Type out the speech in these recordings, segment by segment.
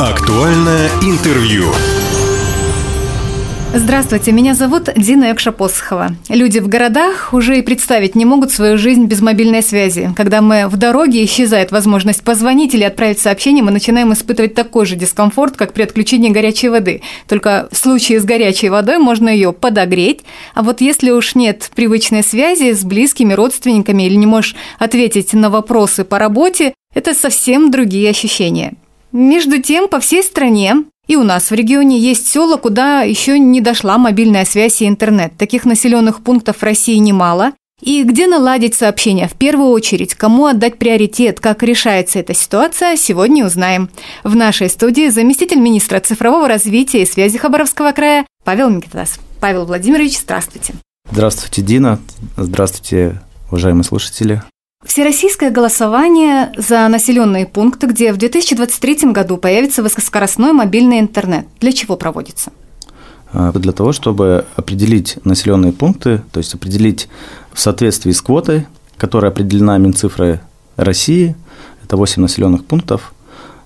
Актуальное интервью. Здравствуйте, меня зовут Дина Экша-Посохова. Люди в городах уже и представить не могут свою жизнь без мобильной связи. Когда мы в дороге, исчезает возможность позвонить или отправить сообщение, мы начинаем испытывать такой же дискомфорт, как при отключении горячей воды. Только в случае с горячей водой можно ее подогреть, а вот если уж нет привычной связи с близкими родственниками или не можешь ответить на вопросы по работе, это совсем другие ощущения. Между тем, по всей стране и у нас в регионе есть села, куда еще не дошла мобильная связь и интернет. Таких населенных пунктов в России немало. И где наладить сообщения? В первую очередь, кому отдать приоритет, как решается эта ситуация, сегодня узнаем. В нашей студии заместитель министра цифрового развития и связи Хабаровского края Павел Микитас. Павел Владимирович, здравствуйте. Здравствуйте, Дина. Здравствуйте, уважаемые слушатели. Всероссийское голосование за населенные пункты, где в 2023 году появится высокоскоростной мобильный интернет. Для чего проводится? А, для того, чтобы определить населенные пункты, то есть определить в соответствии с квотой, которая определена Минцифрой России, это 8 населенных пунктов,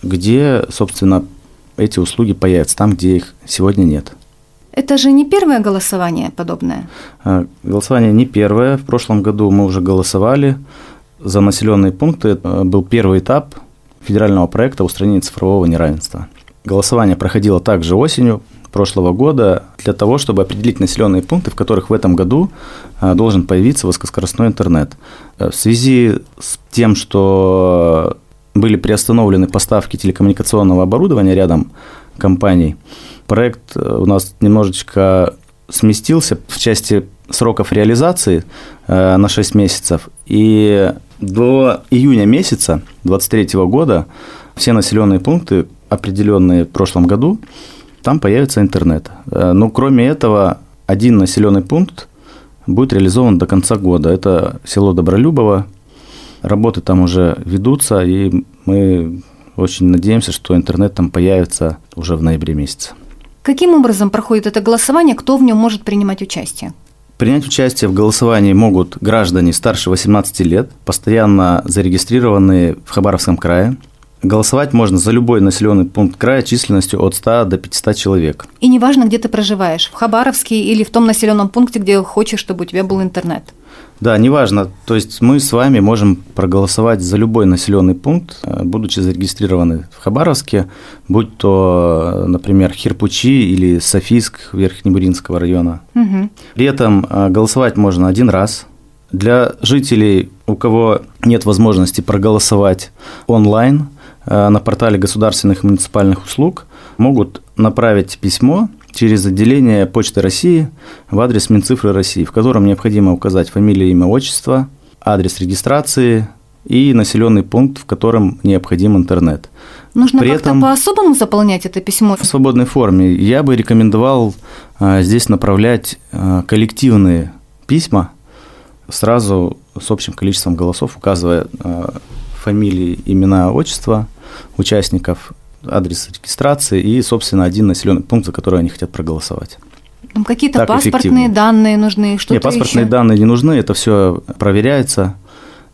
где, собственно, эти услуги появятся, там, где их сегодня нет. Это же не первое голосование подобное? А, голосование не первое. В прошлом году мы уже голосовали за населенные пункты это был первый этап федерального проекта устранения цифрового неравенства. Голосование проходило также осенью прошлого года для того, чтобы определить населенные пункты, в которых в этом году а, должен появиться высокоскоростной интернет. Э, в связи с тем, что были приостановлены поставки телекоммуникационного оборудования рядом компаний, проект э, у нас немножечко сместился в части сроков реализации э, на 6 месяцев. И до июня месяца 2023 года все населенные пункты, определенные в прошлом году, там появится интернет. Э, но кроме этого, один населенный пункт будет реализован до конца года. Это село Добролюбово. Работы там уже ведутся, и мы очень надеемся, что интернет там появится уже в ноябре месяце. Каким образом проходит это голосование? Кто в нем может принимать участие? Принять участие в голосовании могут граждане старше 18 лет, постоянно зарегистрированные в Хабаровском крае. Голосовать можно за любой населенный пункт края численностью от 100 до 500 человек. И неважно, где ты проживаешь, в Хабаровске или в том населенном пункте, где хочешь, чтобы у тебя был интернет. Да, неважно. То есть мы с вами можем проголосовать за любой населенный пункт, э, будучи зарегистрированы в Хабаровске, будь то, например, Хирпучи или Софийск Верхнебуринского района. Угу. При этом э, голосовать можно один раз. Для жителей, у кого нет возможности проголосовать онлайн э, на портале государственных и муниципальных услуг, могут направить письмо через отделение Почты России в адрес Минцифры России, в котором необходимо указать фамилию, имя, отчество, адрес регистрации и населенный пункт, в котором необходим интернет. Нужно При как-то по-особому заполнять это письмо? В свободной форме. Я бы рекомендовал а, здесь направлять а, коллективные письма сразу с общим количеством голосов, указывая фамилии, имена, отчества участников адрес регистрации и, собственно, один населенный пункт, за который они хотят проголосовать. Какие-то так паспортные данные нужны, что-то Нет, паспортные еще? данные не нужны, это все проверяется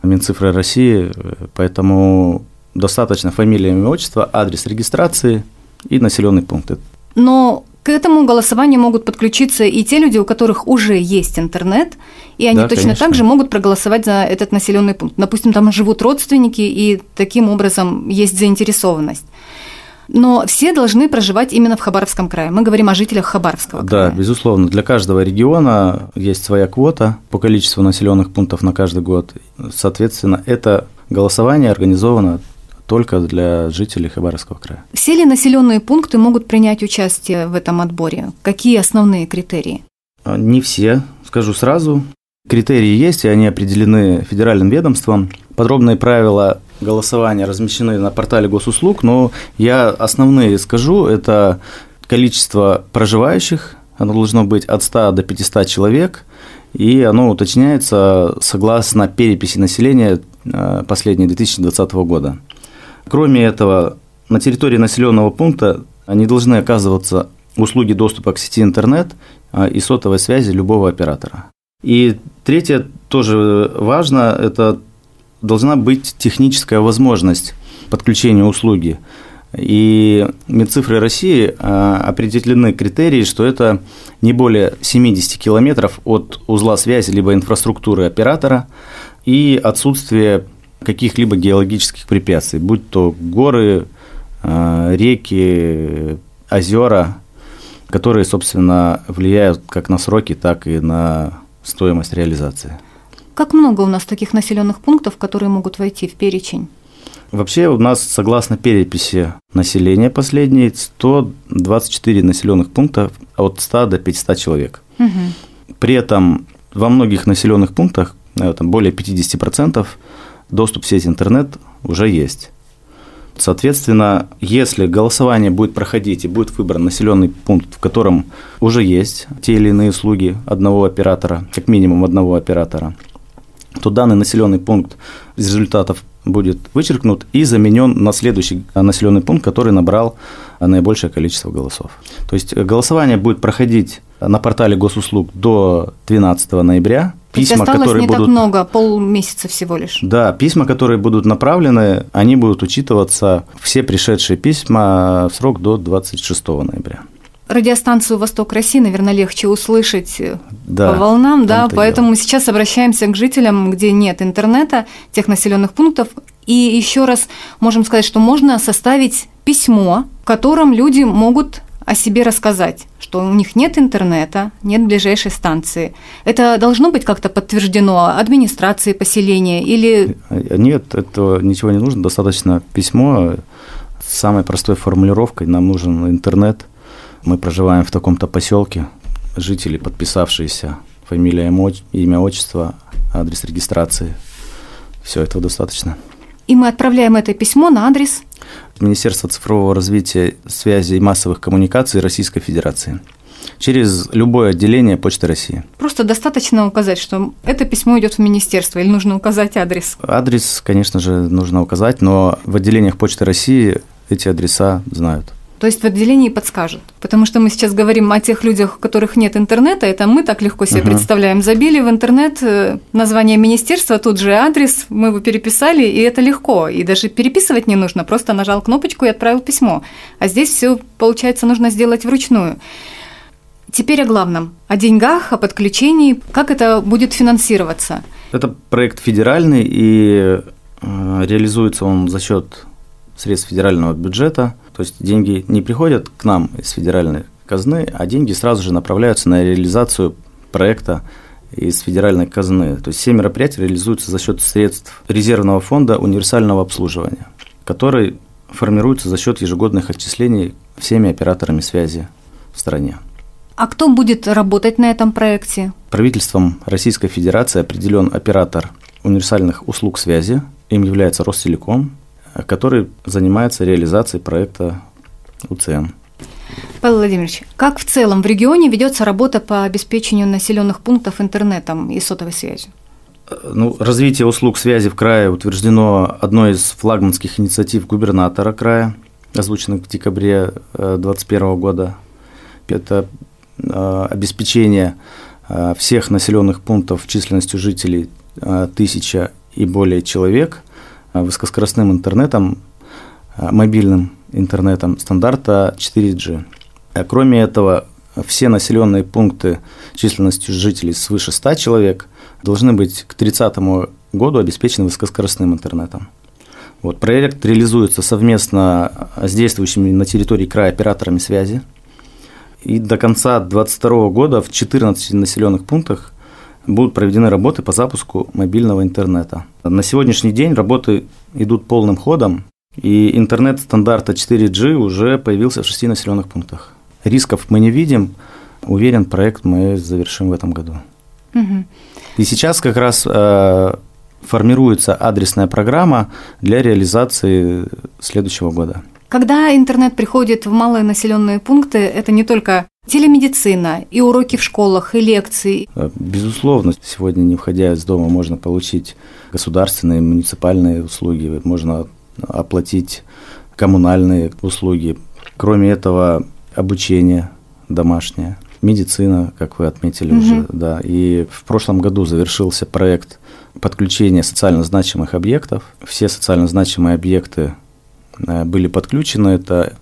Минцифрой России, поэтому достаточно фамилия, имя, отчество, адрес регистрации и населенный пункт. Но к этому голосованию могут подключиться и те люди, у которых уже есть интернет, и они да, точно конечно. так же могут проголосовать за этот населенный пункт. Допустим, там живут родственники, и таким образом есть заинтересованность но все должны проживать именно в Хабаровском крае. Мы говорим о жителях Хабаровского края. Да, безусловно. Для каждого региона есть своя квота по количеству населенных пунктов на каждый год. Соответственно, это голосование организовано только для жителей Хабаровского края. Все ли населенные пункты могут принять участие в этом отборе? Какие основные критерии? А, не все, скажу сразу. Критерии есть, и они определены федеральным ведомством. Подробные правила голосования размещены на портале госуслуг, но я основные скажу, это количество проживающих, оно должно быть от 100 до 500 человек, и оно уточняется согласно переписи населения э, последней 2020 года. Кроме этого, на территории населенного пункта не должны оказываться услуги доступа к сети интернет э, и сотовой связи любого оператора. И третье тоже важно, это должна быть техническая возможность подключения услуги. И Минцифры России а, определены критерии, что это не более 70 километров от узла связи либо инфраструктуры оператора и отсутствие каких-либо геологических препятствий, будь то горы, а, реки, озера, которые, собственно, влияют как на сроки, так и на стоимость реализации. Как много у нас таких населенных пунктов, которые могут войти в перечень? Вообще у нас, согласно переписи населения последней, 124 населенных пункта от 100 до 500 человек. Угу. При этом во многих населенных пунктах, э, там более 50%, доступ в сеть интернет уже есть. Соответственно, если голосование будет проходить и будет выбран населенный пункт, в котором уже есть те или иные услуги одного оператора, как минимум одного оператора, то данный населенный пункт из результатов будет вычеркнут и заменен на следующий населенный пункт, который набрал наибольшее количество голосов. То есть голосование будет проходить на портале госуслуг до 12 ноября. Письма, которые не будут... так много, полмесяца всего лишь. Да, письма, которые будут направлены, они будут учитываться, все пришедшие письма в срок до 26 ноября радиостанцию «Восток России», наверное, легче услышать да, по волнам, да, поэтому дело. сейчас обращаемся к жителям, где нет интернета, тех населенных пунктов, и еще раз можем сказать, что можно составить письмо, в котором люди могут о себе рассказать, что у них нет интернета, нет ближайшей станции. Это должно быть как-то подтверждено администрацией поселения или... Нет, это ничего не нужно, достаточно письмо с самой простой формулировкой, нам нужен интернет, мы проживаем в таком-то поселке, жители, подписавшиеся, фамилия, имя, отчество, адрес регистрации. Все этого достаточно. И мы отправляем это письмо на адрес Министерство цифрового развития, связи и массовых коммуникаций Российской Федерации через любое отделение Почты России. Просто достаточно указать, что это письмо идет в министерство, или нужно указать адрес? Адрес, конечно же, нужно указать, но в отделениях Почты России эти адреса знают. То есть в отделении подскажут. Потому что мы сейчас говорим о тех людях, у которых нет интернета, это мы так легко себе uh-huh. представляем. Забили в интернет э, название министерства, тут же адрес, мы его переписали, и это легко. И даже переписывать не нужно, просто нажал кнопочку и отправил письмо. А здесь все, получается, нужно сделать вручную. Теперь о главном, о деньгах, о подключении, как это будет финансироваться. Это проект федеральный, и э, реализуется он за счет средств федерального бюджета. То есть деньги не приходят к нам из федеральной казны, а деньги сразу же направляются на реализацию проекта из федеральной казны. То есть все мероприятия реализуются за счет средств резервного фонда универсального обслуживания, который формируется за счет ежегодных отчислений всеми операторами связи в стране. А кто будет работать на этом проекте? Правительством Российской Федерации определен оператор универсальных услуг связи. Им является Ростелеком который занимается реализацией проекта УЦН. Павел Владимирович, как в целом в регионе ведется работа по обеспечению населенных пунктов интернетом и сотовой связью? Ну, развитие услуг связи в крае утверждено одной из флагманских инициатив губернатора края, озвученных в декабре 2021 э, года. Это э, обеспечение э, всех населенных пунктов численностью жителей тысяча и более человек Э, высокоскоростным интернетом, э, мобильным интернетом стандарта 4G. Э, кроме этого, все населенные пункты численностью жителей свыше 100 человек должны быть к 30 году обеспечены высокоскоростным интернетом. Вот, проект реализуется совместно с действующими на территории края операторами связи. И до конца 2022 года в 14 населенных пунктах будут проведены работы по запуску мобильного интернета. На сегодняшний день работы идут полным ходом, и интернет стандарта 4G уже появился в шести населенных пунктах. Рисков мы не видим. Уверен, проект мы завершим в этом году. Угу. И сейчас как раз э, формируется адресная программа для реализации следующего года. Когда интернет приходит в малые населенные пункты, это не только телемедицина, и уроки в школах, и лекции. Э, безусловно, сегодня, не входя из дома, можно получить государственные, муниципальные услуги, можно оплатить коммунальные услуги. Кроме этого, обучение домашнее, медицина, как вы отметили угу. уже, да. И в прошлом году завершился проект подключения социально значимых объектов. Все социально значимые объекты э, были подключены. Это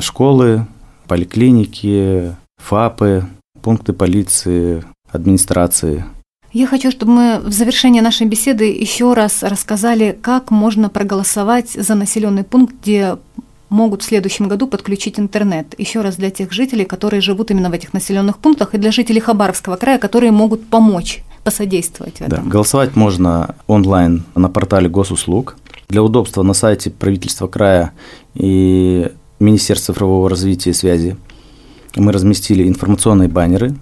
школы, поликлиники, ФАПы, пункты полиции, администрации. Я хочу, чтобы мы в завершении нашей беседы еще раз рассказали, как можно проголосовать за населенный пункт, где могут в следующем году подключить интернет. Еще раз для тех жителей, которые живут именно в этих населенных пунктах, и для жителей Хабаровского края, которые могут помочь, посодействовать в этом. Да, голосовать можно онлайн на портале госуслуг. Для удобства на сайте правительства края и Министерства цифрового развития и связи мы разместили информационные баннеры,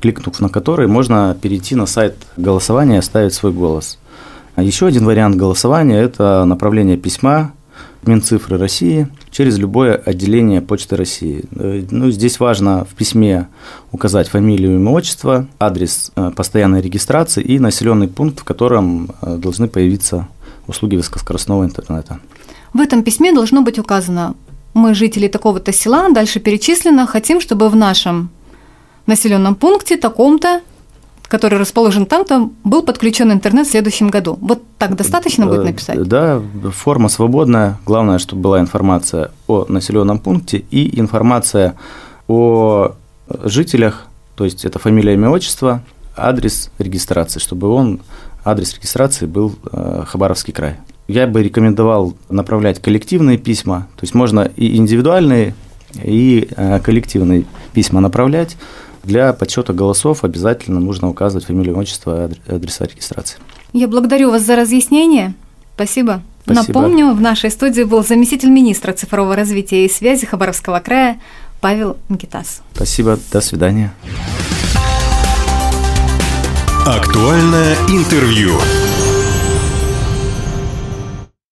кликнув на которые можно перейти на сайт голосования и оставить свой голос. А еще один вариант голосования – это направление письма Минцифры России через любое отделение Почты России. Ну, здесь важно в письме указать фамилию, имя, отчество, адрес э, постоянной регистрации и населенный пункт, в котором э, должны появиться услуги высокоскоростного интернета. В этом письме должно быть указано мы жители такого-то села, дальше перечислено, хотим, чтобы в нашем населенном пункте таком-то который расположен там-то, был подключен интернет в следующем году. Вот так достаточно будет написать? Да, форма свободная. Главное, чтобы была информация о населенном пункте и информация о жителях, то есть это фамилия, имя, отчество, адрес регистрации, чтобы он, адрес регистрации был э, Хабаровский край. Я бы рекомендовал направлять коллективные письма, то есть можно и индивидуальные, и э, коллективные письма направлять. Для подсчета голосов обязательно нужно указывать фамилию, отчество и адреса регистрации. Я благодарю вас за разъяснение. Спасибо. Спасибо. Напомню, в нашей студии был заместитель министра цифрового развития и связи Хабаровского края Павел Никитас. Спасибо, до свидания. Актуальное интервью.